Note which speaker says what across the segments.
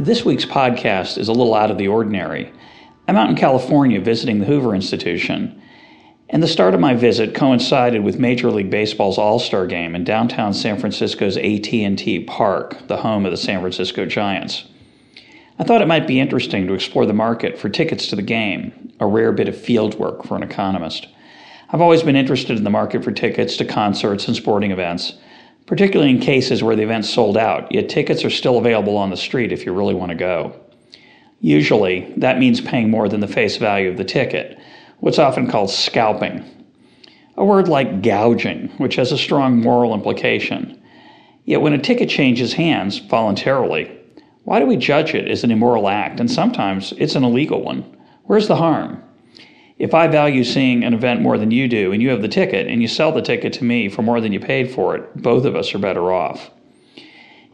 Speaker 1: This week's podcast is a little out of the ordinary. I'm out in California visiting the Hoover Institution, and the start of my visit coincided with Major League Baseball's All-Star Game in downtown San Francisco's AT&T Park, the home of the San Francisco Giants. I thought it might be interesting to explore the market for tickets to the game, a rare bit of field work for an economist. I've always been interested in the market for tickets to concerts and sporting events particularly in cases where the event's sold out, yet tickets are still available on the street if you really want to go. Usually, that means paying more than the face value of the ticket, what's often called scalping. A word like gouging, which has a strong moral implication. Yet when a ticket changes hands voluntarily, why do we judge it as an immoral act? And sometimes it's an illegal one. Where's the harm? If I value seeing an event more than you do, and you have the ticket, and you sell the ticket to me for more than you paid for it, both of us are better off.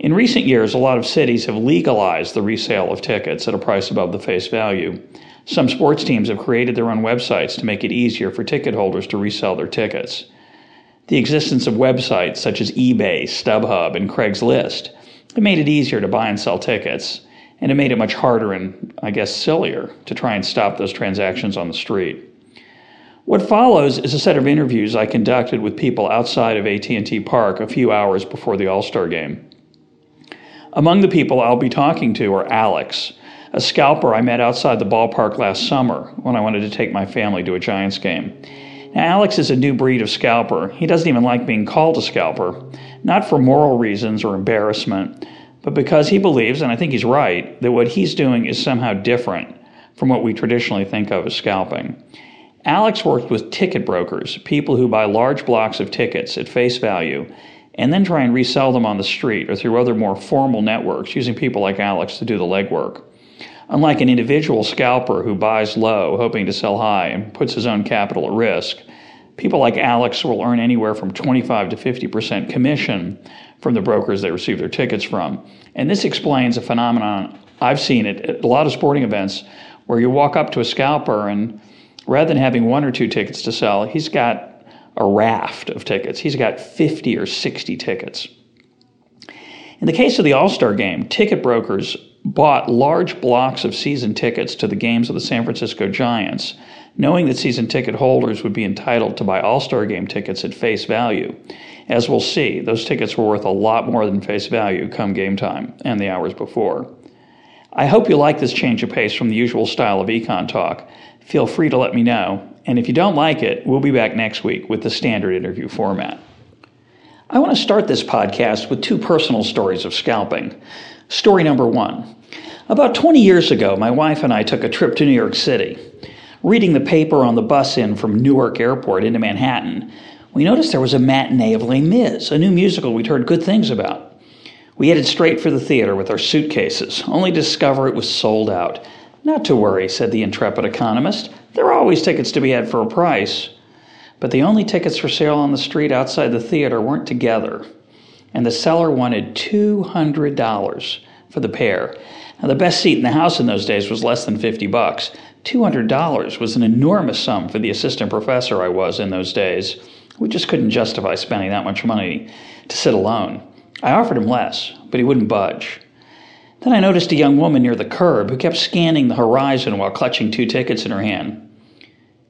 Speaker 1: In recent years, a lot of cities have legalized the resale of tickets at a price above the face value. Some sports teams have created their own websites to make it easier for ticket holders to resell their tickets. The existence of websites such as eBay, StubHub, and Craigslist have made it easier to buy and sell tickets and it made it much harder and, I guess, sillier to try and stop those transactions on the street. What follows is a set of interviews I conducted with people outside of AT&T Park a few hours before the All-Star game. Among the people I'll be talking to are Alex, a scalper I met outside the ballpark last summer when I wanted to take my family to a Giants game. Now, Alex is a new breed of scalper. He doesn't even like being called a scalper, not for moral reasons or embarrassment, but because he believes, and I think he's right, that what he's doing is somehow different from what we traditionally think of as scalping. Alex works with ticket brokers, people who buy large blocks of tickets at face value and then try and resell them on the street or through other more formal networks using people like Alex to do the legwork. Unlike an individual scalper who buys low, hoping to sell high, and puts his own capital at risk, people like Alex will earn anywhere from 25 to 50% commission from the brokers they receive their tickets from. And this explains a phenomenon I've seen it at a lot of sporting events where you walk up to a scalper and rather than having one or two tickets to sell, he's got a raft of tickets. He's got 50 or 60 tickets. In the case of the All Star game, ticket brokers bought large blocks of season tickets to the games of the San Francisco Giants, knowing that season ticket holders would be entitled to buy All Star game tickets at face value. As we'll see, those tickets were worth a lot more than face value come game time and the hours before. I hope you like this change of pace from the usual style of econ talk. Feel free to let me know, and if you don't like it, we'll be back next week with the standard interview format. I want to start this podcast with two personal stories of scalping. Story number one. About 20 years ago, my wife and I took a trip to New York City. Reading the paper on the bus in from Newark Airport into Manhattan, we noticed there was a matinee of Les Mis, a new musical we'd heard good things about. We headed straight for the theater with our suitcases, only to discover it was sold out. Not to worry, said the intrepid economist. There are always tickets to be had for a price. But the only tickets for sale on the street outside the theater weren't together, and the seller wanted $200 for the pair. Now, the best seat in the house in those days was less than 50 bucks. $200 was an enormous sum for the assistant professor I was in those days. We just couldn't justify spending that much money to sit alone. I offered him less, but he wouldn't budge. Then I noticed a young woman near the curb who kept scanning the horizon while clutching two tickets in her hand.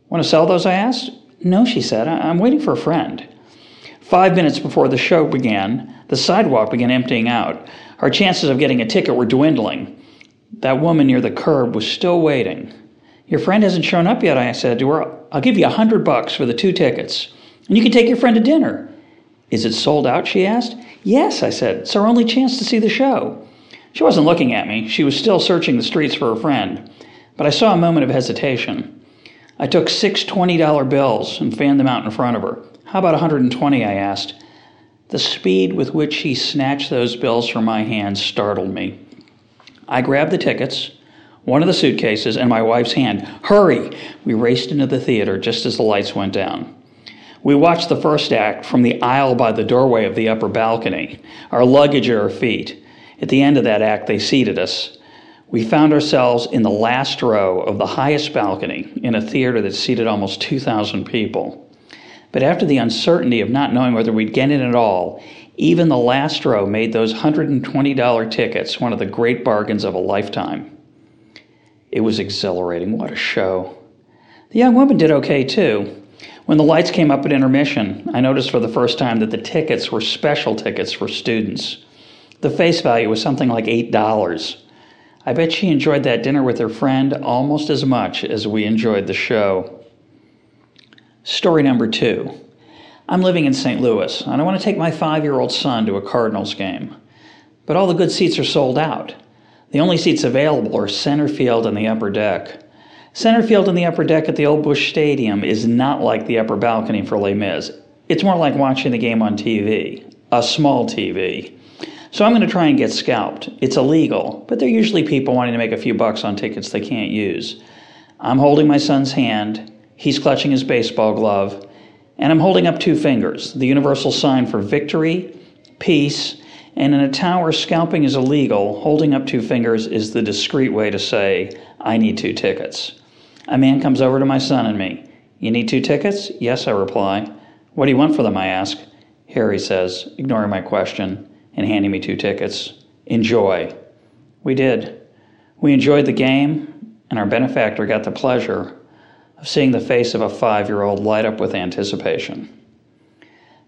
Speaker 1: Want to sell those? I asked. No, she said. I'm waiting for a friend. Five minutes before the show began, the sidewalk began emptying out. Our chances of getting a ticket were dwindling. That woman near the curb was still waiting. Your friend hasn't shown up yet, I said to her. I'll give you a hundred bucks for the two tickets. And you can take your friend to dinner. Is it sold out? she asked. Yes, I said. It's our only chance to see the show. She wasn't looking at me. She was still searching the streets for her friend. But I saw a moment of hesitation. I took six $20 bills and fanned them out in front of her. How about a 120? I asked. The speed with which she snatched those bills from my hands startled me. I grabbed the tickets, one of the suitcases, and my wife's hand. Hurry! We raced into the theater just as the lights went down. We watched the first act from the aisle by the doorway of the upper balcony, our luggage at our feet. At the end of that act, they seated us. We found ourselves in the last row of the highest balcony in a theater that seated almost 2,000 people. But after the uncertainty of not knowing whether we'd get in at all, even the last row made those $120 tickets one of the great bargains of a lifetime. It was exhilarating. What a show. The young woman did okay too. When the lights came up at intermission, I noticed for the first time that the tickets were special tickets for students. The face value was something like $8. I bet she enjoyed that dinner with her friend almost as much as we enjoyed the show. Story number two I'm living in St. Louis, and I want to take my five year old son to a Cardinals game. But all the good seats are sold out. The only seats available are center field and the upper deck. Center field and the upper deck at the Old Busch Stadium is not like the upper balcony for Les Mis. It's more like watching the game on TV, a small TV. So I'm going to try and get scalped. It's illegal, but they're usually people wanting to make a few bucks on tickets they can't use. I'm holding my son's hand, he's clutching his baseball glove, and I'm holding up two fingers the universal sign for victory, peace, and in a tower, scalping is illegal, holding up two fingers is the discreet way to say, I need two tickets. A man comes over to my son and me. You need two tickets? Yes, I reply. What do you want for them? I ask. Here, he says, ignoring my question and handing me two tickets. Enjoy. We did. We enjoyed the game, and our benefactor got the pleasure of seeing the face of a five year old light up with anticipation.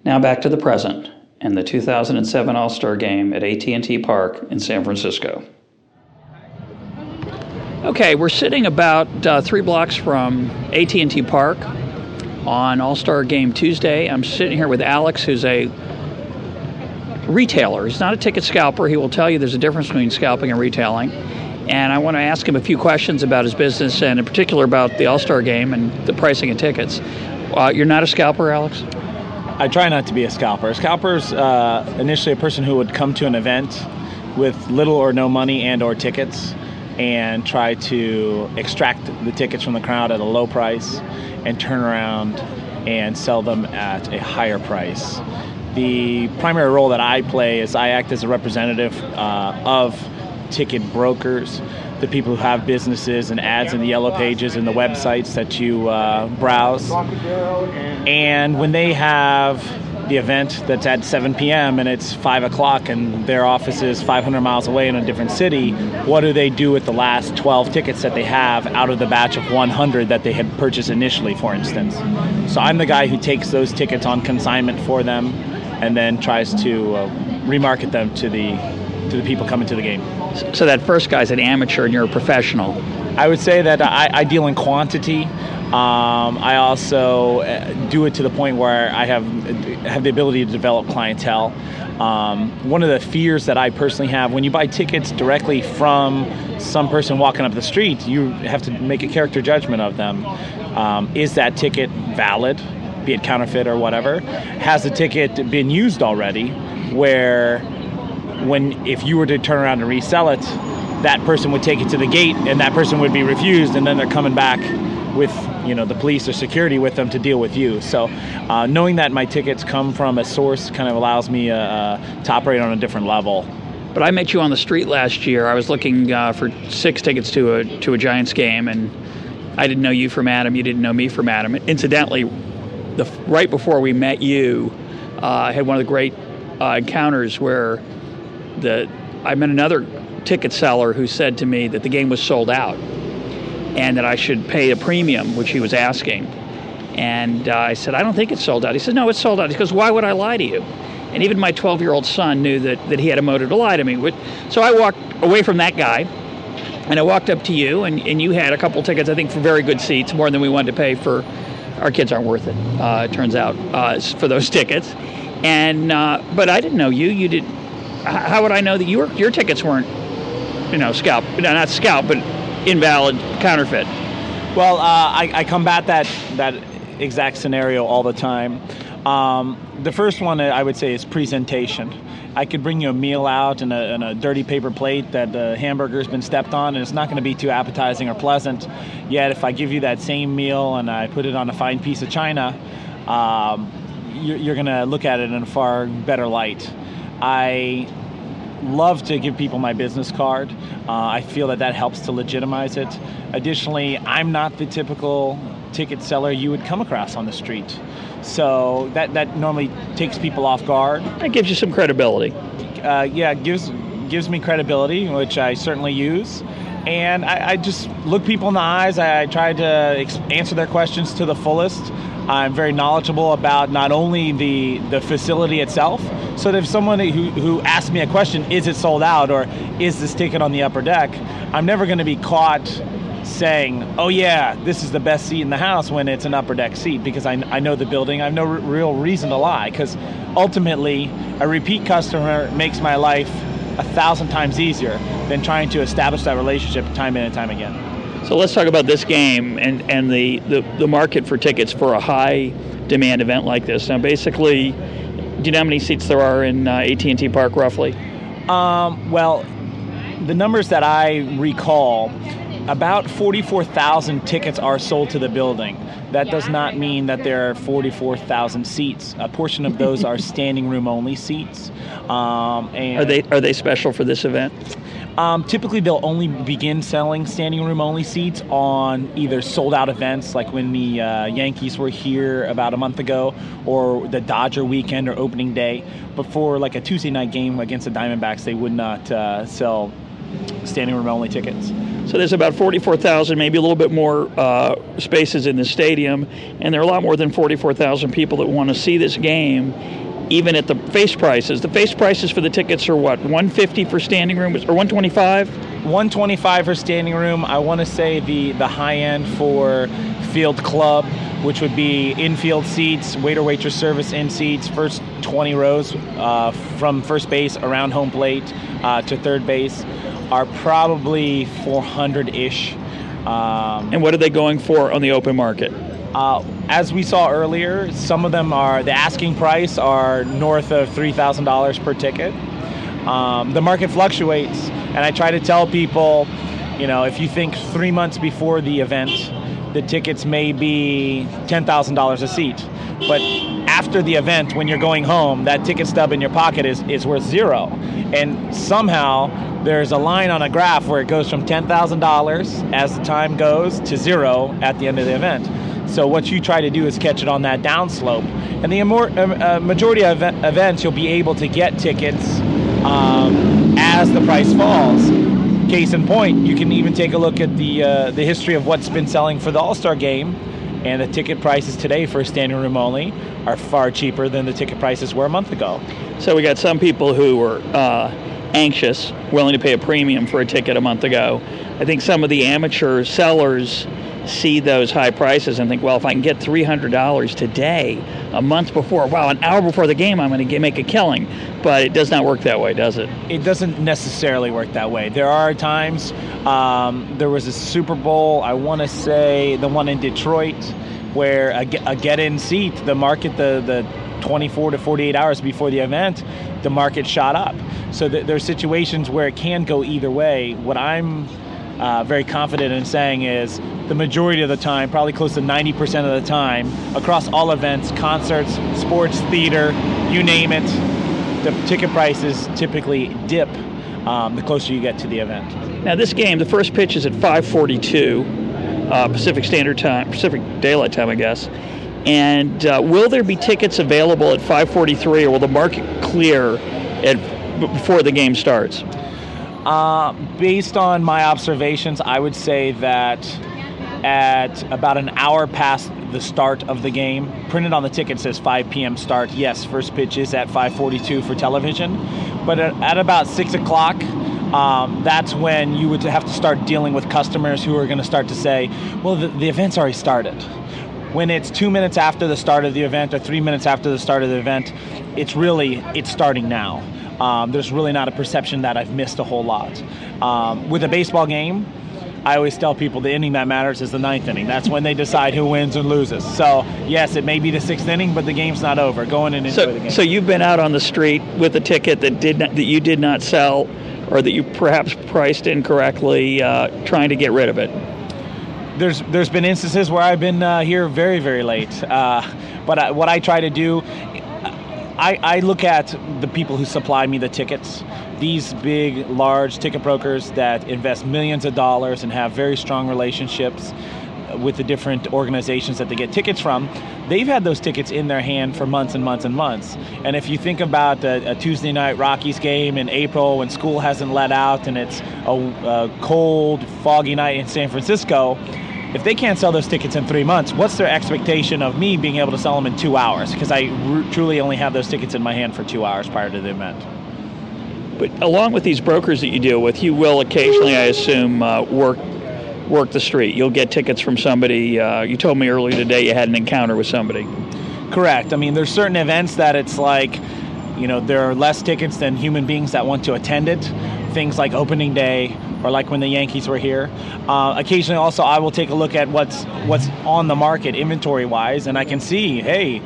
Speaker 1: Now back to the present and the 2007 All-Star Game at AT&T Park in San Francisco. Okay, we're sitting about uh, three blocks from AT&T Park on All-Star Game Tuesday. I'm sitting here with Alex, who's a retailer. He's not a ticket scalper. He will tell you there's a difference between scalping and retailing. And I want to ask him a few questions about his business and, in particular, about the All Star game and the pricing of tickets. Uh, you're not a scalper, Alex?
Speaker 2: I try not to be a scalper. A scalper's uh, initially a person who would come to an event with little or no money and or tickets and try to extract the tickets from the crowd at a low price and turn around and sell them at a higher price the primary role that I play is I act as a representative uh, of ticket brokers, the people who have businesses and ads in the yellow pages and the websites that you uh, browse. And when they have the event that's at 7 p.m. and it's 5 o'clock and their office is 500 miles away in a different city, what do they do with the last 12 tickets that they have out of the batch of 100 that they had purchased initially, for instance? So I'm the guy who takes those tickets on consignment for them and then tries to uh, remarket them to the to the people coming to the game.
Speaker 1: So that first guy's an amateur and you're a professional.
Speaker 2: I would say that I, I deal in quantity. Um, I also uh, do it to the point where I have have the ability to develop clientele. Um, one of the fears that I personally have when you buy tickets directly from some person walking up the street, you have to make a character judgment of them. Um, is that ticket valid? be it counterfeit or whatever, has the ticket been used already? Where when if you were to turn around and resell it, that person would take it to the gate and that person would be refused, and then they're coming back with you know the police or security with them to deal with you. So uh, knowing that my tickets come from a source kind of allows me uh, uh, to operate on a different level.
Speaker 1: But I met you on the street last year. I was looking uh, for six tickets to a to a Giants game, and I didn't know you from Adam. You didn't know me from Adam. Incidentally, the right before we met you, uh, I had one of the great uh, encounters where the I met another ticket seller who said to me that the game was sold out and that I should pay a premium, which he was asking. And uh, I said, I don't think it's sold out. He said, No, it's sold out. He goes, Why would I lie to you? And even my 12 year old son knew that, that he had a motive to lie to me. So I walked away from that guy and I walked up to you, and, and you had a couple tickets, I think, for very good seats, more than we wanted to pay for our kids aren't worth it. Uh, it turns out uh, for those tickets, and uh, but I didn't know you. You did. How would I know that your your tickets weren't, you know, scalp? No, not scalp, but invalid, counterfeit.
Speaker 2: Well, uh, I, I combat that that exact scenario all the time. Um, the first one I would say is presentation. I could bring you a meal out in a, in a dirty paper plate that the hamburger's been stepped on, and it's not going to be too appetizing or pleasant. Yet, if I give you that same meal and I put it on a fine piece of china, um, you're, you're going to look at it in a far better light. I love to give people my business card. Uh, I feel that that helps to legitimize it. Additionally, I'm not the typical ticket seller you would come across on the street. So that, that normally takes people off guard.
Speaker 1: That gives you some credibility.
Speaker 2: Uh, yeah, gives gives me credibility, which I certainly use. And I, I just look people in the eyes. I, I try to ex- answer their questions to the fullest. I'm very knowledgeable about not only the, the facility itself, so that if someone who, who asks me a question, is it sold out or is this ticket on the upper deck, I'm never going to be caught saying, oh yeah, this is the best seat in the house when it's an upper deck seat because I, I know the building. I have no r- real reason to lie because ultimately a repeat customer makes my life a thousand times easier than trying to establish that relationship time in and time again.
Speaker 1: So let's talk about this game and, and the, the, the market for tickets for a high demand event like this. Now, basically, do you know how many seats there are in uh, AT&T Park roughly?
Speaker 2: Um, well, the numbers that I recall about 44,000 tickets are sold to the building. That does not mean that there are 44,000 seats. A portion of those are standing room only seats.
Speaker 1: Um, are they are they special for this event?
Speaker 2: Um, typically, they'll only begin selling standing room only seats on either sold out events, like when the uh, Yankees were here about a month ago, or the Dodger weekend or opening day. But for like a Tuesday night game against the Diamondbacks, they would not uh, sell standing room only tickets.
Speaker 1: So there's about 44,000, maybe a little bit more uh, spaces in the stadium, and there are a lot more than 44,000 people that want to see this game, even at the face prices. The face prices for the tickets are what 150 for standing room or 125?
Speaker 2: 125 for standing room. I want to say the the high end for field club, which would be infield seats, waiter waitress service in seats, first 20 rows uh, from first base around home plate uh, to third base are probably 400 ish.
Speaker 1: Um, and what are they going for on the open market?
Speaker 2: Uh, as we saw earlier, some of them are the asking price are north of three thousand dollars per ticket. Um, the market fluctuates, and I try to tell people, you know, if you think three months before the event, the tickets may be ten thousand dollars a seat, but after the event, when you're going home, that ticket stub in your pocket is, is worth zero. And somehow there's a line on a graph where it goes from $10,000 as the time goes to zero at the end of the event. So what you try to do is catch it on that downslope. And the uh, uh, majority of events, you'll be able to get tickets um, as the price falls. Case in point, you can even take a look at the uh, the history of what's been selling for the All Star Game, and the ticket prices today for standing room only are far cheaper than the ticket prices were a month ago.
Speaker 1: So we got some people who were uh, anxious, willing to pay a premium for a ticket a month ago. I think some of the amateur sellers see those high prices and think, well, if I can get $300 today, a month before, wow, an hour before the game, I'm going to make a killing. But it does not work that way, does it?
Speaker 2: It doesn't necessarily work that way. There are times, um, there was a Super Bowl, I want to say the one in Detroit, where a, a get in seat, the market, the, the 24 to 48 hours before the event, the market shot up. So th- there are situations where it can go either way. What I'm uh, very confident in saying is the majority of the time, probably close to 90% of the time, across all events, concerts, sports, theater, you name it, the ticket prices typically dip um, the closer you get to the event.
Speaker 1: Now, this game, the first pitch is at 542 uh, Pacific Standard Time, Pacific Daylight Time, I guess. And uh, will there be tickets available at 5:43, or will the market clear at before the game starts?
Speaker 2: Uh, based on my observations, I would say that at about an hour past the start of the game, printed on the ticket says 5 p.m. start. Yes, first pitch is at 5:42 for television, but at, at about six o'clock. Um, that's when you would have to start dealing with customers who are going to start to say, "Well, the, the event's already started." when it's two minutes after the start of the event or three minutes after the start of the event, it's really it's starting now. Um, there's really not a perception that I've missed a whole lot. Um, with a baseball game, I always tell people the inning that matters is the ninth inning. That's when they decide who wins and loses. So yes, it may be the sixth inning, but the game's not over. Go in and enjoy
Speaker 1: so,
Speaker 2: the game.
Speaker 1: So you've been out on the street with a ticket that did not, that you did not sell, or that you perhaps priced incorrectly, uh, trying to get rid of it.
Speaker 2: There's there's been instances where I've been uh, here very very late, uh, but I, what I try to do I, I, look at the people who supply me the tickets. These big, large ticket brokers that invest millions of dollars and have very strong relationships with the different organizations that they get tickets from, they've had those tickets in their hand for months and months and months. And if you think about a, a Tuesday night Rockies game in April when school hasn't let out and it's a, a cold, foggy night in San Francisco, if they can't sell those tickets in three months, what's their expectation of me being able to sell them in two hours? Because I r- truly only have those tickets in my hand for two hours prior to the event.
Speaker 1: But along with these brokers that you deal with, you will occasionally, I assume, uh, work work the street. You'll get tickets from somebody. Uh, you told me earlier today you had an encounter with somebody.
Speaker 2: Correct. I mean, there's certain events that it's like, you know, there are less tickets than human beings that want to attend it. Things like opening day, or like when the Yankees were here. Uh, occasionally, also, I will take a look at what's what's on the market inventory wise, and I can see, hey,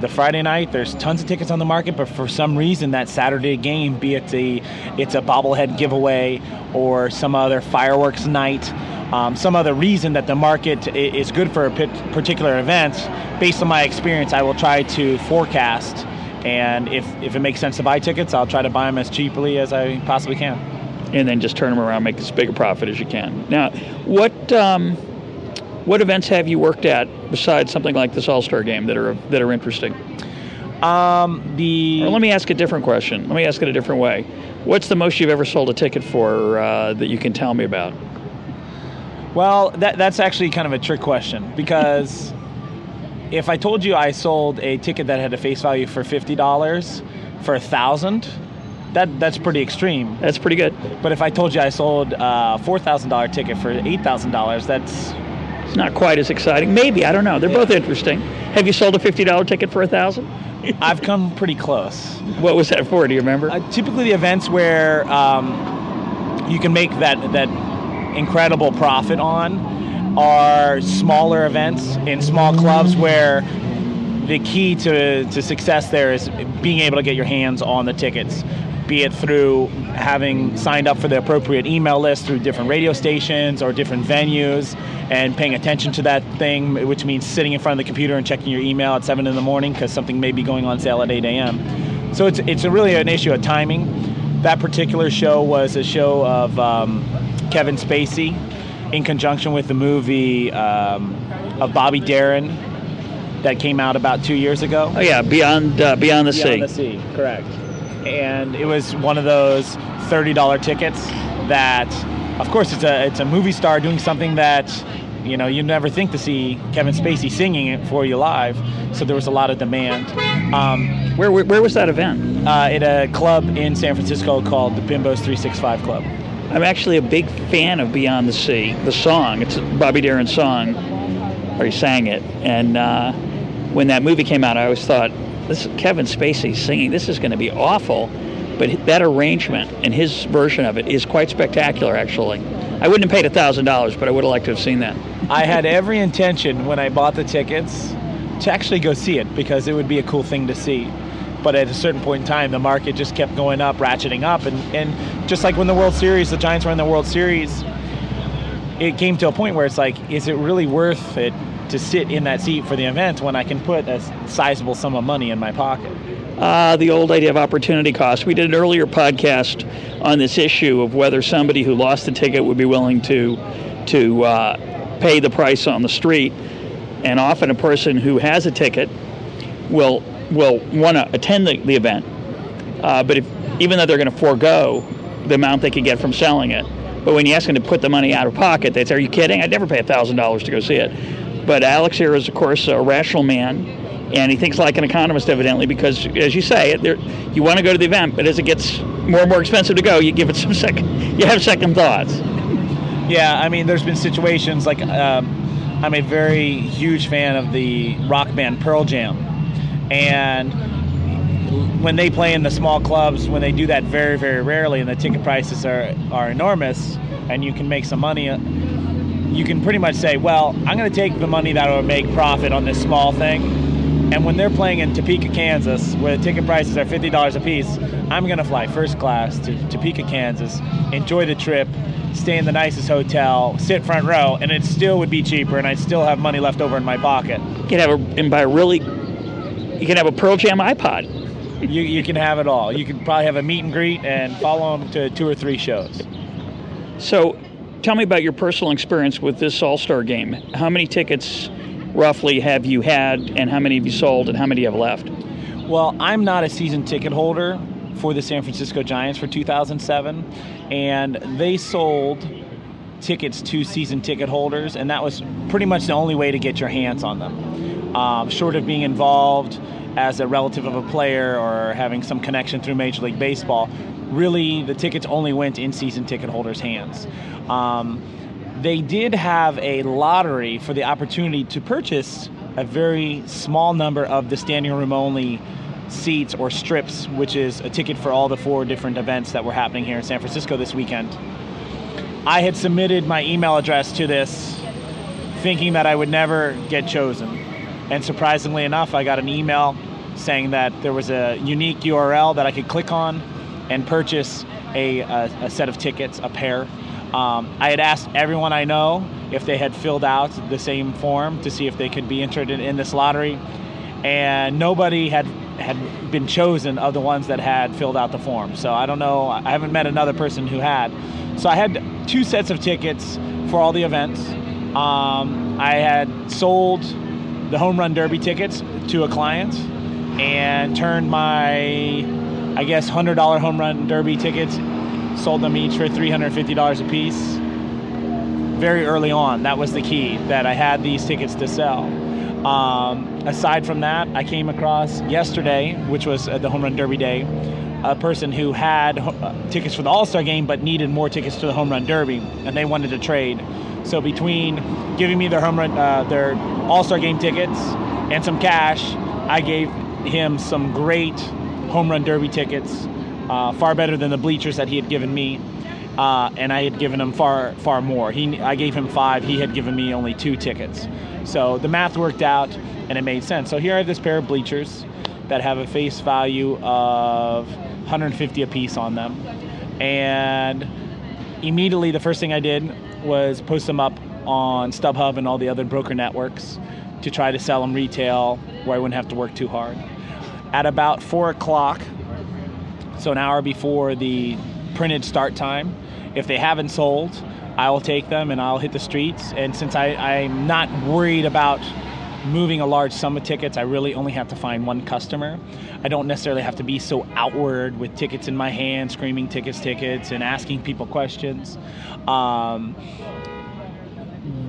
Speaker 2: the Friday night, there's tons of tickets on the market, but for some reason, that Saturday game, be it the it's a bobblehead giveaway or some other fireworks night. Um, some other reason that the market is good for a particular event, based on my experience, I will try to forecast. And if, if it makes sense to buy tickets, I'll try to buy them as cheaply as I possibly can
Speaker 1: and then just turn them around, make as big a profit as you can. Now, what um, what events have you worked at besides something like this All Star Game that are that are interesting?
Speaker 2: Um, the
Speaker 1: or let me ask a different question. Let me ask it a different way. What's the most you've ever sold a ticket for uh, that you can tell me about?
Speaker 2: Well, that that's actually kind of a trick question because if I told you I sold a ticket that had a face value for fifty dollars for a thousand that that's pretty extreme.
Speaker 1: That's pretty good.
Speaker 2: But if I told you I sold a four thousand dollar ticket for eight thousand dollars, that's
Speaker 1: it's not quite as exciting. Maybe I don't know. They're yeah. both interesting. Have you sold a fifty dollar ticket for a thousand?
Speaker 2: I've come pretty close.
Speaker 1: What was that for? Do you remember?
Speaker 2: Uh, typically, the events where um, you can make that that incredible profit on are smaller events in small clubs where the key to, to success there is being able to get your hands on the tickets be it through having signed up for the appropriate email list through different radio stations or different venues and paying attention to that thing, which means sitting in front of the computer and checking your email at 7 in the morning because something may be going on sale at 8 a.m. So it's, it's really an issue of timing. That particular show was a show of um, Kevin Spacey in conjunction with the movie um, of Bobby Darin that came out about two years ago.
Speaker 1: Oh yeah, Beyond uh, Beyond the
Speaker 2: Beyond
Speaker 1: Sea.
Speaker 2: the Sea, correct and it was one of those $30 tickets that of course it's a it's a movie star doing something that you know you never think to see Kevin Spacey singing it for you live so there was a lot of demand
Speaker 1: um, where, where, where was that event
Speaker 2: uh, at a club in San Francisco called the Bimbos 365 Club
Speaker 1: I'm actually a big fan of Beyond the Sea the song it's Bobby Darin's song or he sang it and uh, when that movie came out I always thought this Kevin Spacey singing. This is going to be awful, but that arrangement and his version of it is quite spectacular. Actually, I wouldn't have paid a thousand dollars, but I would have liked to have seen that.
Speaker 2: I had every intention when I bought the tickets to actually go see it because it would be a cool thing to see. But at a certain point in time, the market just kept going up, ratcheting up, and, and just like when the World Series, the Giants were in the World Series, it came to a point where it's like, is it really worth it to sit in that seat for the event when I can put a sizable sum of money in my pocket.
Speaker 1: Uh, the old idea of opportunity cost. We did an earlier podcast on this issue of whether somebody who lost the ticket would be willing to to uh, pay the price on the street, and often a person who has a ticket will will want to attend the, the event, uh, but if, even though they're going to forego the amount they could get from selling it, but when you ask them to put the money out of pocket, they say, "Are you kidding? I'd never pay thousand dollars to go see it." But Alex here is, of course, a rational man, and he thinks like an economist, evidently, because, as you say, there, you want to go to the event, but as it gets more and more expensive to go, you give it some second, you have second thoughts.
Speaker 2: Yeah, I mean, there's been situations like um, I'm a very huge fan of the rock band Pearl Jam, and when they play in the small clubs, when they do that very, very rarely, and the ticket prices are, are enormous, and you can make some money, you can pretty much say, well, I'm going to take the money that will make profit on this small thing. And when they're playing in Topeka, Kansas, where the ticket prices are $50 a piece, I'm going to fly first class to Topeka, Kansas, enjoy the trip, stay in the nicest hotel, sit front row, and it still would be cheaper, and I'd still have money left over in my pocket.
Speaker 1: You can have a and buy really, you can have a Pearl Jam iPod.
Speaker 2: You, you can have it all. You can probably have a meet and greet and follow them to two or three shows.
Speaker 1: So, tell me about your personal experience with this All Star game. How many tickets roughly have you had, and how many have you sold, and how many have left?
Speaker 2: Well, I'm not a season ticket holder for the San Francisco Giants for 2007, and they sold tickets to season ticket holders, and that was pretty much the only way to get your hands on them. Um, short of being involved as a relative of a player or having some connection through Major League Baseball, really the tickets only went in season ticket holders' hands. Um, they did have a lottery for the opportunity to purchase a very small number of the standing room only seats or strips, which is a ticket for all the four different events that were happening here in San Francisco this weekend. I had submitted my email address to this thinking that I would never get chosen. And surprisingly enough, I got an email saying that there was a unique URL that I could click on and purchase a, a, a set of tickets, a pair. Um, I had asked everyone I know if they had filled out the same form to see if they could be entered in, in this lottery, and nobody had had been chosen of the ones that had filled out the form. So I don't know. I haven't met another person who had. So I had two sets of tickets for all the events. Um, I had sold the home run derby tickets to a client and turned my, I guess, hundred dollar home run derby tickets, sold them each for three hundred fifty dollars a piece. Very early on, that was the key that I had these tickets to sell. Um, aside from that, I came across yesterday, which was the home run derby day, a person who had uh, tickets for the All Star game but needed more tickets to the home run derby, and they wanted to trade. So between giving me their home run, uh, their All Star game tickets and some cash, I gave him some great home run derby tickets, uh, far better than the bleachers that he had given me. Uh, and I had given him far far more. He, I gave him five. He had given me only two tickets. So the math worked out, and it made sense. So here I have this pair of bleachers that have a face value of 150 a piece on them, and immediately the first thing I did was post them up on StubHub and all the other broker networks to try to sell them retail where I wouldn't have to work too hard. At about four o'clock, so an hour before the printed start time, if they haven't sold, I will take them and I'll hit the streets. And since I, I'm not worried about moving a large sum of tickets, I really only have to find one customer. I don't necessarily have to be so outward with tickets in my hand, screaming tickets, tickets, and asking people questions. Um,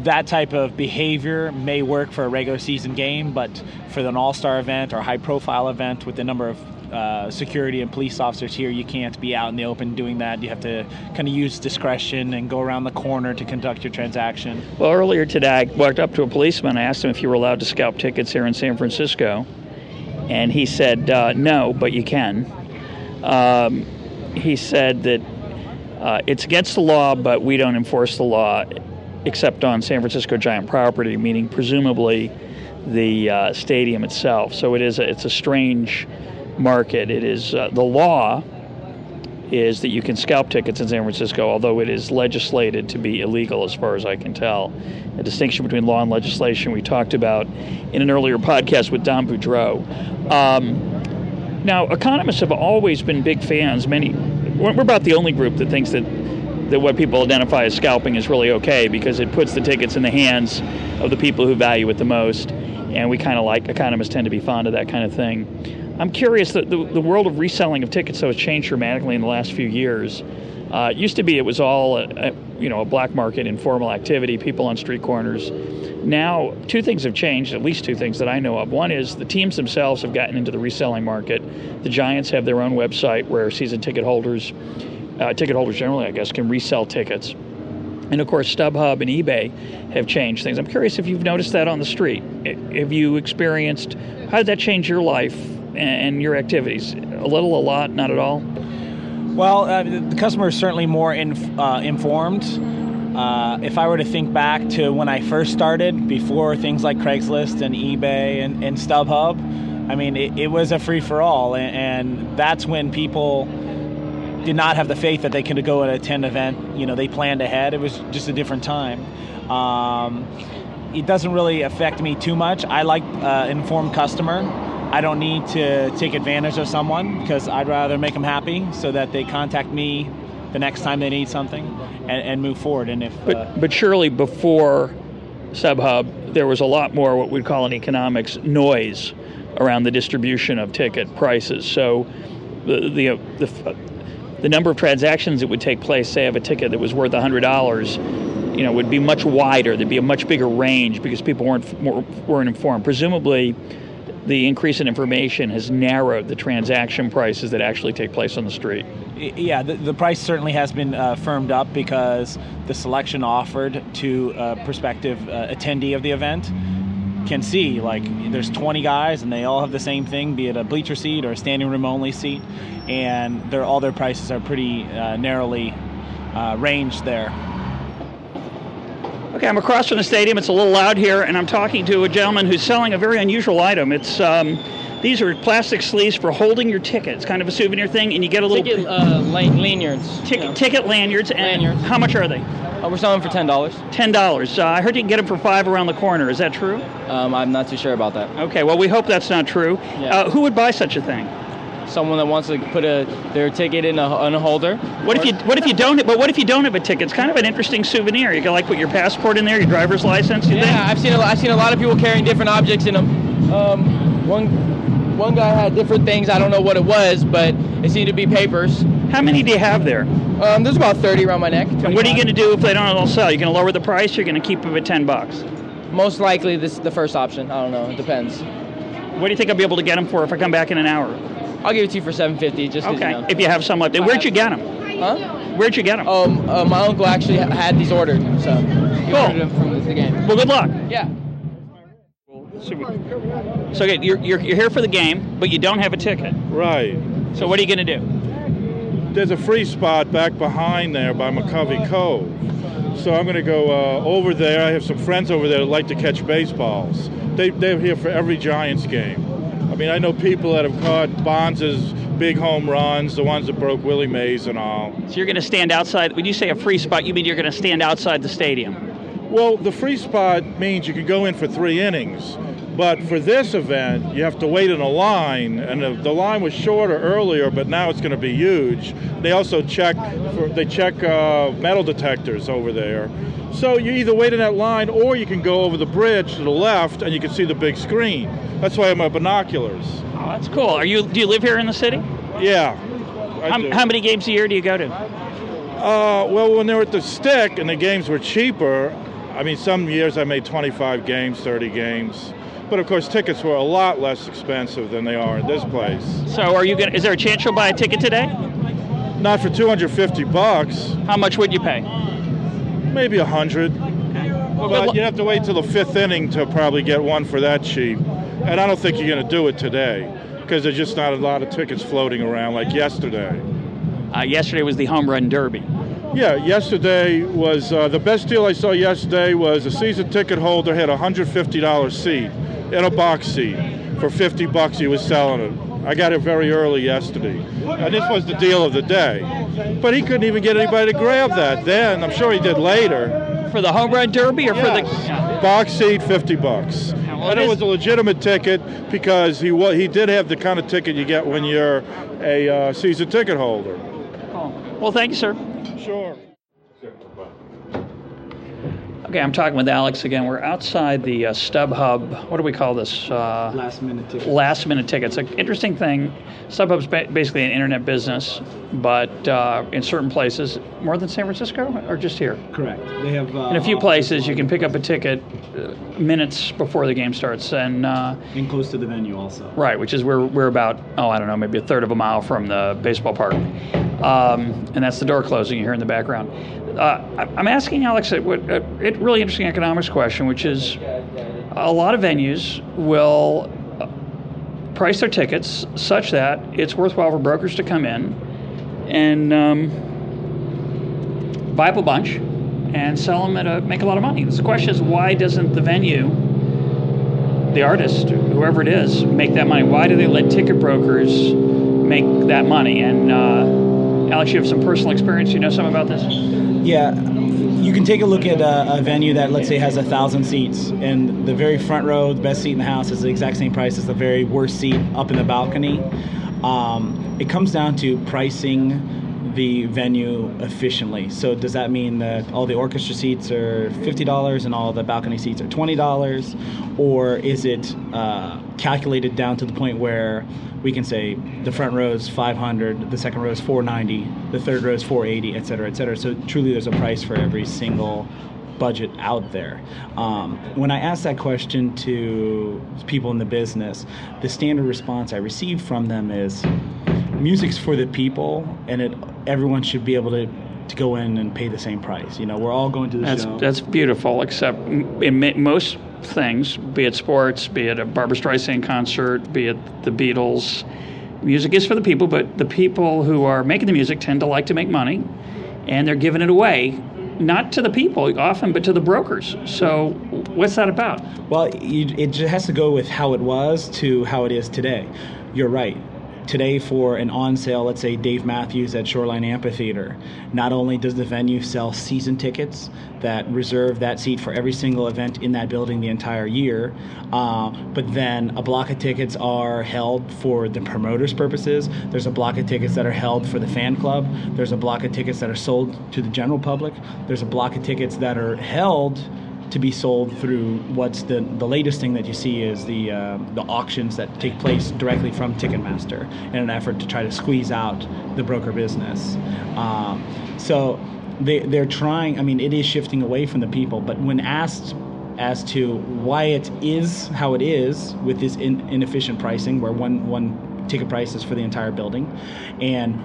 Speaker 2: that type of behavior may work for a regular season game, but for an all star event or high profile event with the number of uh, security and police officers here, you can't be out in the open doing that. You have to kind of use discretion and go around the corner to conduct your transaction.
Speaker 1: Well, earlier today, I walked up to a policeman. I asked him if you were allowed to scalp tickets here in San Francisco, and he said uh, no, but you can. Um, he said that uh, it's against the law, but we don't enforce the law except on San Francisco Giant property, meaning presumably the uh, stadium itself. So it is a, it's a strange market. It is uh, the law is that you can scalp tickets in San Francisco, although it is legislated to be illegal as far as I can tell. A distinction between law and legislation we talked about in an earlier podcast with Don Boudreaux. Um, now, economists have always been big fans. Many, we're about the only group that thinks that that what people identify as scalping is really okay because it puts the tickets in the hands of the people who value it the most. And we kind of like economists tend to be fond of that kind of thing. I'm curious that the, the world of reselling of tickets has changed dramatically in the last few years. Uh, it used to be it was all a, a, you know a black market informal activity, people on street corners. Now, two things have changed, at least two things that I know of. One is the teams themselves have gotten into the reselling market. The Giants have their own website where season ticket holders uh, ticket holders generally, I guess, can resell tickets. And of course, StubHub and eBay have changed things. I'm curious if you've noticed that on the street. Have you experienced, how did that change your life and your activities? A little, a lot, not at all?
Speaker 2: Well, uh, the customer is certainly more uh, informed. Uh, if I were to think back to when I first started, before things like Craigslist and eBay and, and StubHub, I mean, it, it was a free for all, and, and, that's when people did not have the faith that they could go and attend an event. You know, they planned ahead. It was just a different time. Um, it doesn't really affect me too much. I like uh, informed customer. I don't need to take advantage of someone because I'd rather make them happy so that they contact me the next time they need something and, and move forward. And if
Speaker 1: but,
Speaker 2: uh,
Speaker 1: but surely before StubHub, there was a lot more what we'd call in economics noise around the distribution of ticket prices. So the the the, the number of transactions that would take place, say, of a ticket that was worth hundred dollars, you know, would be much wider. There'd be a much bigger range because people weren't weren't informed. Presumably the increase in information has narrowed the transaction prices that actually take place on the street.
Speaker 2: Yeah, the, the price certainly has been uh, firmed up because the selection offered to a prospective uh, attendee of the event can see like there's 20 guys and they all have the same thing, be it a bleacher seat or a standing room only seat, and their all their prices are pretty uh, narrowly uh, ranged there.
Speaker 1: Okay, I'm across from the stadium. It's a little loud here, and I'm talking to a gentleman who's selling a very unusual item. It's um, these are plastic sleeves for holding your ticket. It's kind of a souvenir thing, and you get a little
Speaker 3: ticket uh, lanyards.
Speaker 1: Ticket, ticket lanyards. And
Speaker 3: lanyards.
Speaker 1: How much are they?
Speaker 3: Uh, we're selling for ten dollars.
Speaker 1: Ten dollars. Uh, I heard you can get them for five around the corner. Is that true?
Speaker 3: Um, I'm not too sure about that.
Speaker 1: Okay. Well, we hope that's not true.
Speaker 3: Yeah.
Speaker 1: Uh, who would buy such a thing?
Speaker 3: someone that wants to put a their ticket in a, in a holder.
Speaker 1: What if you What if you don't? But what if you don't have a ticket? It's kind of an interesting souvenir. You can like put your passport in there, your driver's license. You
Speaker 3: yeah,
Speaker 1: think?
Speaker 3: I've seen a, I've seen a lot of people carrying different objects in them. Um, one one guy had different things. I don't know what it was, but it seemed to be papers.
Speaker 1: How many do you have there?
Speaker 3: Um, there's about 30 around my neck. 25.
Speaker 1: And what are you going to do if they don't sell? You're going to lower the price. You're going to keep them at ten bucks.
Speaker 3: Most likely, this is the first option. I don't know. It depends.
Speaker 1: What do you think I'll be able to get them for if I come back in an hour?
Speaker 3: I'll give it to you for 750 just
Speaker 1: Okay.
Speaker 3: You know.
Speaker 1: If you have some left. Where'd you get them?
Speaker 3: Huh?
Speaker 1: Where'd you get them?
Speaker 3: Um, uh, my uncle actually had these ordered, so he
Speaker 1: Cool.
Speaker 3: ordered them from the game.
Speaker 1: Well, good luck.
Speaker 3: Yeah.
Speaker 1: So okay, you're, you're, you're here for the game, but you don't have a ticket.
Speaker 4: Right.
Speaker 1: So what are you going to do?
Speaker 4: There's a free spot back behind there by McCovey Cove. So I'm going to go uh, over there. I have some friends over there that like to catch baseballs. They, they're here for every Giants game. I mean, I know people that have caught Bonds' big home runs, the ones that broke Willie Mays and all.
Speaker 1: So you're going to stand outside. When you say a free spot, you mean you're going to stand outside the stadium?
Speaker 4: Well, the free spot means you can go in for three innings. But for this event, you have to wait in a line, and the, the line was shorter earlier, but now it's going to be huge. They also check for, they check uh, metal detectors over there, so you either wait in that line or you can go over the bridge to the left and you can see the big screen. That's why I have my binoculars.
Speaker 1: Oh, that's cool. Are you? Do you live here in the city?
Speaker 4: Yeah.
Speaker 1: How, how many games a year do you go to?
Speaker 4: Uh, well, when they were at the stick and the games were cheaper, I mean, some years I made 25 games, 30 games. But of course, tickets were a lot less expensive than they are in this place.
Speaker 1: So are you going? Is there a chance you'll buy a ticket today?
Speaker 4: Not for 250 bucks,
Speaker 1: How much would you pay?
Speaker 4: maybe a hundred.
Speaker 1: Well,
Speaker 4: But you'd have to wait till the fifth inning to probably get one for that cheap. And I don't think you're going to do it today because there's just not a lot of tickets floating around like yesterday.
Speaker 1: uh, yesterday was the home run derby.
Speaker 4: Yeah, yesterday was uh, the best deal I saw yesterday was a season ticket holder had a hundred fifty dollar seat in a box seat for fifty bucks. He was selling it. I got it very early yesterday, and this was the deal of the day. But he couldn't even get anybody to grab that then. I'm sure he did later.
Speaker 1: For the home run derby or for the?
Speaker 4: Yes. box seat, fifty bucks.
Speaker 1: well,
Speaker 4: and
Speaker 1: it
Speaker 4: was a legitimate ticket because he he did have the kind of ticket you get when you're a uh, season ticket holder.
Speaker 1: Well, thank you, sir.
Speaker 4: Sure.
Speaker 1: Okay, I'm talking with Alex again. We're outside the uh, StubHub. What do we call this? Uh,
Speaker 2: Last minute tickets.
Speaker 1: last minute tickets. An interesting thing. StubHub's ba- basically an internet business, but uh, in certain places, more than San Francisco, or just here.
Speaker 2: Correct. They have uh,
Speaker 1: In a few places, you can pick up a ticket uh, minutes before the game starts, and uh,
Speaker 2: and close to the venue also.
Speaker 1: right, which is where we're about oh I don't know maybe a third of a mile from the baseball park, um, and that's the door closing you hear in the background. Uh, I'm asking Alex a, a a really interesting economics question, which is a lot of venues will uh, price their tickets such that it's worthwhile for brokers to come in and um, buy up a bunch and sell them at a make a lot of money. The question is, why doesn't the venue, the artist, whoever it is, make that money? Why do they let ticket brokers make that money? And uh, Alex, you have some personal experience. You know something about this?
Speaker 2: Yeah, you can take a look at a, a, venue that let's say has a thousand seats, and the very front row, the best seat in the house, is the exact same price as the very worst seat up in the balcony. Um, it comes down to pricing the venue efficiently. So does that mean that all the orchestra seats are fifty dollars and all the balcony seats are twenty dollars, or is it uh, calculated down to the point where we can say the front row is five hundred, the second row is four ninety, the third row is four eighty, et cetera, et cetera. So truly, there's a price for every single budget out there. Um, when I asked that question to people in the business, the standard response I received from them is music's for the people, and it everyone should be able to to go in and pay the same price. You know, we're all going to the
Speaker 1: that's,
Speaker 2: show.
Speaker 1: That's beautiful, except in most things, be it sports, be it a Barbra Streisand concert, be it the Beatles, music is for the people, but the people who are making the music tend to like to make money, and they're giving it away, not to the people often, but to the brokers. So, what's that about?
Speaker 2: Well, it just has to go with how it was to how it is today. You're right today for an on sale, let's say Dave Matthews at Shoreline Amphitheater, not only does the venue sell season tickets that reserve that seat for every single event in that building the entire year, uh, but then a block of tickets are held for the promoters' purposes. There's a block of tickets that are held for the fan club. There's a block of tickets that are sold to the general public. There's a block of tickets that are held to be sold through what's the, the latest thing that you see is the uh, the auctions that take place directly from Ticketmaster in an effort to try to squeeze out the broker business. Um, so they they're trying. I mean, it is shifting away from the people. But when asked as to why it is how it is with this in, inefficient pricing, where one one ticket price is for the entire building, and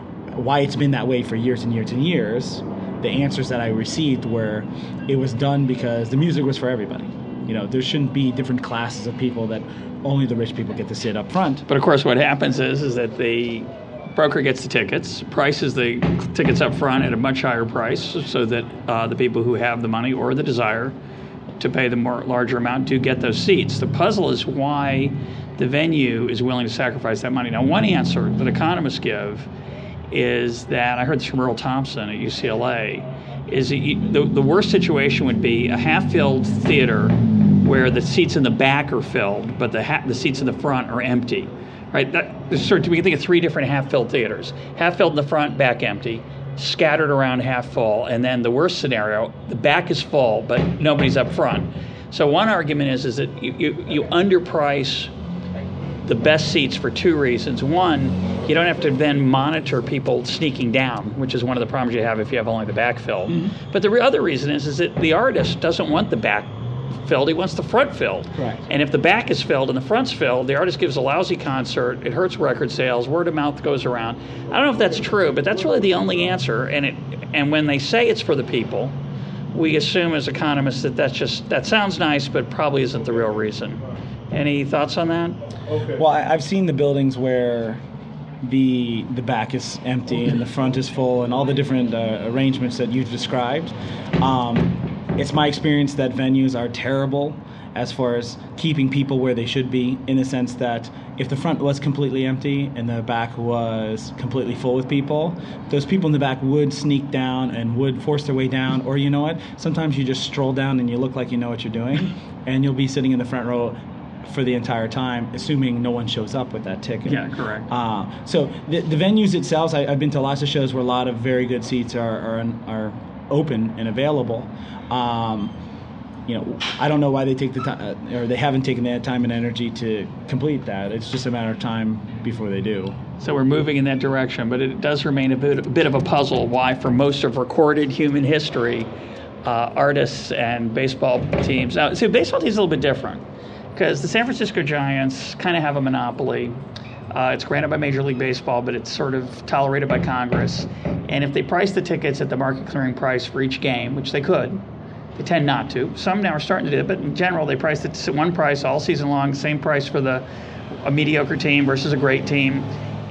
Speaker 2: why it's been that way for years and years and years the answers that I received were it was done because the music was for everybody. You know, there shouldn't be different classes of people that only the rich people get to sit up front.
Speaker 1: But of course, what happens is is that the broker gets the tickets, prices the tickets up front at a much higher price, so that uh, the people who have the money or the desire to pay the more larger amount do get those seats. The puzzle is why the venue is willing to sacrifice that money. Now, one answer that economists give is that I heard this from Earl Thompson at UCLA. Is you, the, the worst situation would be a half-filled theater where the seats in the back are filled, but the ha- the seats in the front are empty. Right? That, of, we can think of three different half-filled theaters: half-filled in the front, back empty, scattered around half full, and then the worst scenario: the back is full, but nobody's up front. So one argument is is that you, you, you underprice the best seats for two reasons. One, you don't have to then monitor people sneaking down, which is one of the problems you have if you have only the back filled. Mm-hmm. But the other reason is, is that the artist doesn't want the back filled, he wants the front filled.
Speaker 2: Right.
Speaker 1: And if the back is filled and the front's filled, the artist gives a lousy concert, it hurts record sales, word of mouth goes around. I don't know if that's true, but that's really the only answer. And it and when they say it's for the people, we assume as economists that that's just that sounds nice, but probably isn't the real reason. Any thoughts on that?
Speaker 2: Okay. Well, I, have seen the buildings where the the back is empty and the front is full, and all the different uh, arrangements that you've described. Um, it's my experience that venues are terrible as far as keeping people where they should be, in the sense that if the front was completely empty and the back was completely full with people, those people in the back would sneak down and would force their way down. Or you know what? Sometimes you just stroll down and you look like you know what you're doing, and you'll be sitting in the front row for the entire time, assuming no one shows up with that ticket.
Speaker 1: Yeah, correct.
Speaker 2: Uh, so the, the venues itself, I, have been to lots of shows where a lot of very good seats are are, are open and available. Um, you know, I don't know why they take the time, uh, or they haven't taken that time and energy to complete that. It's just a matter of time before they do.
Speaker 1: So we're moving in that direction, but it does remain a bit, a bit of a puzzle why, for most of recorded human history, uh, artists and baseball teams. Now, see, baseball teams a little bit different because the San Francisco Giants kind of have a monopoly. Uh, it's granted by Major League Baseball, but it's sort of tolerated by Congress. And if they price the tickets at the market clearing price for each game, which they could, they tend not to. Some now are starting to do it, but in general, they price it at one price all season long, same price for the a mediocre team versus a great team.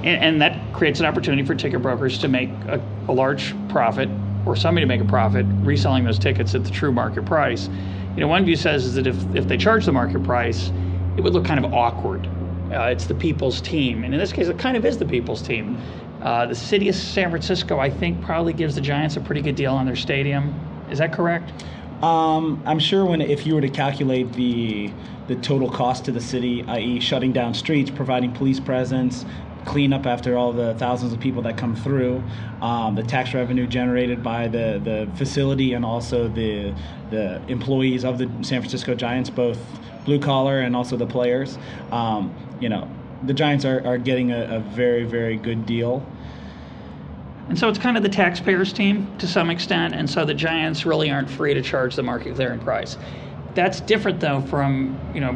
Speaker 1: and, and that creates an opportunity for ticket brokers to make a, a large profit or somebody to make a profit reselling those tickets at the true market price. You know, one view says is that if, if they charge the market price, it would look kind of awkward. Uh, it's the people's team, and in this case, it kind of is the people's team. Uh, the city of San Francisco, I think, probably gives the Giants a pretty good deal on their stadium. Is that correct?
Speaker 2: Um, I'm sure when if you were to calculate the the total cost to the city, i.e., shutting down streets, providing police presence, clean up after all the thousands of people that come through, um, the tax revenue generated by the, the facility and also the the employees of the San Francisco Giants, both blue collar and also the players. Um, you know, the Giants are, are getting a, a very very good deal.
Speaker 1: And so it's kind of the taxpayers' team to some extent, and so the Giants really aren't free to charge the market clearing price. That's different though from you know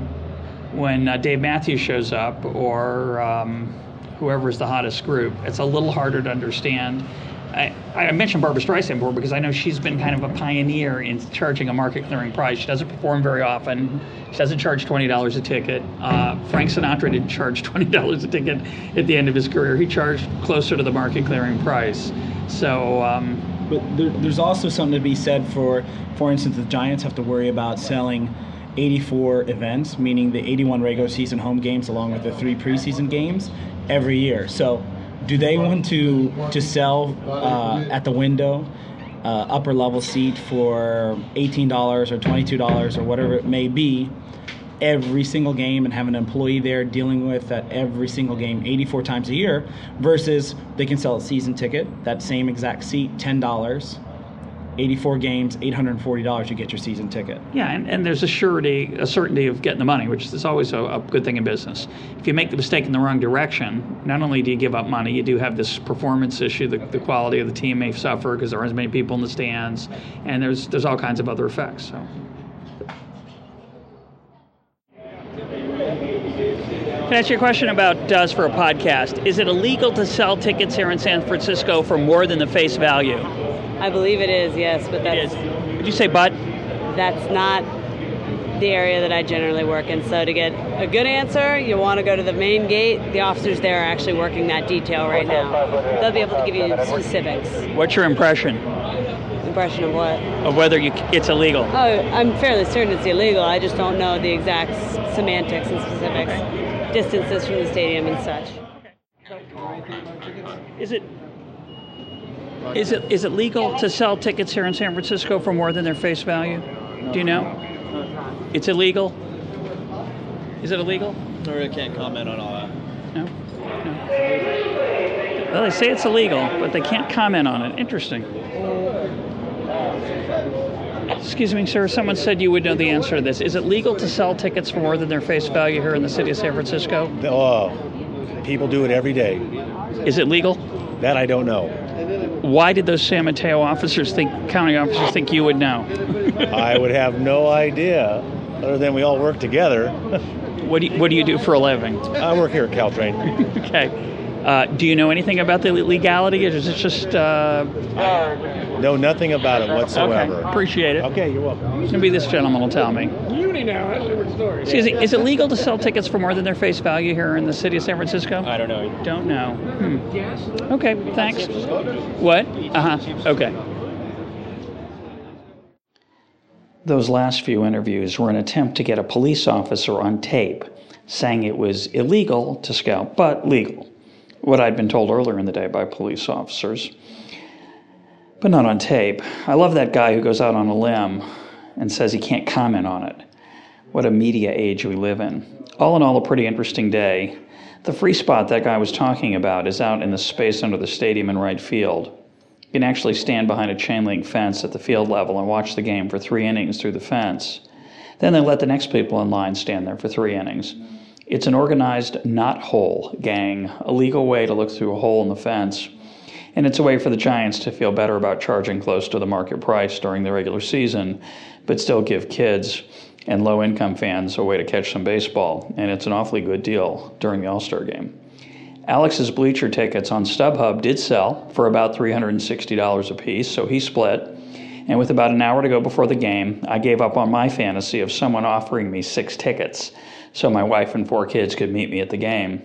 Speaker 1: when uh, Dave Matthews shows up or um, whoever is the hottest group. It's a little harder to understand. I, I mentioned Barbra Streisand before because I know she's been kind of a pioneer in charging a market clearing price. She doesn't perform very often. She doesn't charge twenty dollars a ticket. Uh, Frank Sinatra didn't charge twenty dollars a ticket at the end of his career. He charged closer to the market clearing price. So. Um,
Speaker 2: but there, there's also something to be said for, for instance, the Giants have to worry about selling 84 events, meaning the 81 regular season home games along with the three preseason games every year. So, do they want to to sell uh, at the window uh, upper level seat for eighteen dollars or twenty two dollars or whatever it may be? every single game and have an employee there dealing with that every single game 84 times a year versus they can sell a season ticket that same exact seat $10 84 games, $840, you get your season ticket.
Speaker 1: Yeah, and, and there's a surety, a certainty of getting the money, which is always a, a, good thing in business. If you make the mistake in the wrong direction, not only do you give up money, you do have this performance issue. The, the quality of the team may suffer because there aren't as many people in the stands, and there's there's all kinds of other effects. So. Can I ask you a question about Does for a podcast? Is it illegal to sell tickets here in San Francisco for more than the face value?
Speaker 5: I believe it is, yes, but that's.
Speaker 1: It is. Did you say but?
Speaker 5: That's not the area that I generally work in. So to get a good answer, you want to go to the main gate. The officers there are actually working that detail right now. They'll be able to give you specifics.
Speaker 1: What's your impression?
Speaker 5: Impression of what?
Speaker 1: Of whether you, it's illegal.
Speaker 5: Oh, I'm fairly certain it's illegal. I just don't know the exact semantics and specifics, okay. distances from the stadium and such.
Speaker 1: Is it is it is it legal to sell tickets here in San Francisco for more than their face value? Do you know? It's illegal. Is it illegal?
Speaker 6: I really can't comment on all that.
Speaker 1: No. No. Well, they say it's illegal, but they can't comment on it. Interesting. Excuse me, sir. Someone said you would know the answer to this. Is it legal to sell tickets for more than their face value here in the city of San Francisco?
Speaker 7: Oh, people do it every day.
Speaker 1: Is it legal?
Speaker 7: That I don't know.
Speaker 1: Why did those San Mateo officers think, county officers think you would know?
Speaker 7: I would have no idea, other than we all work together.
Speaker 1: what do you, What do you do for a living?
Speaker 7: I work here at Caltrain.
Speaker 1: okay. Uh, do you know anything about the legality, or is it just? Uh...
Speaker 7: Know nothing about it whatsoever.
Speaker 1: Okay. Appreciate it.
Speaker 7: Okay, you're welcome.
Speaker 1: Maybe this gentleman will tell me.
Speaker 8: Uni now, that's a different story.
Speaker 1: Excuse me, is it legal to sell tickets for more than their face value here in the city of San Francisco?
Speaker 6: I don't know.
Speaker 1: Don't know. Hmm. Okay, thanks. What? Uh huh. Okay. Those last few interviews were an attempt to get a police officer on tape saying it was illegal to scalp, but legal what I'd been told earlier in the day by police officers, but not on tape. I love that guy who goes out on a limb and says he can't comment on it. What a media age we live in. All in all, a pretty interesting day. The free spot that guy was talking about is out in the space under the stadium in right field. You can actually stand behind a chain link fence at the field level and watch the game for three innings through the fence. Then they let the next people in line stand there for three innings. It's an organized knot hole gang, a legal way to look through a hole in the fence. And it's a way for the Giants to feel better about charging close to the market price during the regular season, but still give kids and low income fans a way to catch some baseball. And it's an awfully good deal during the All Star game. Alex's bleacher tickets on StubHub did sell for about $360 a piece, so he split. And with about an hour to go before the game, I gave up on my fantasy of someone offering me six tickets so my wife and four kids could meet me at the game.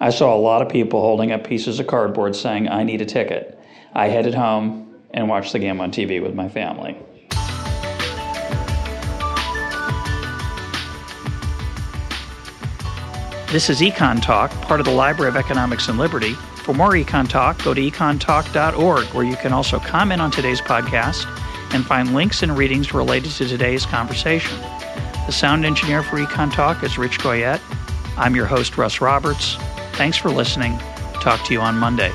Speaker 1: I saw a lot of people holding up pieces of cardboard saying, I need a ticket. I headed home and watched the game on TV with my family. This is Econ Talk, part of the Library of Economics and Liberty. For more Econ Talk, go to econtalk.org, where you can also comment on today's podcast and find links and readings related to today's conversation. The sound engineer for Econ Talk is Rich Goyette. I'm your host, Russ Roberts. Thanks for listening. Talk to you on Monday.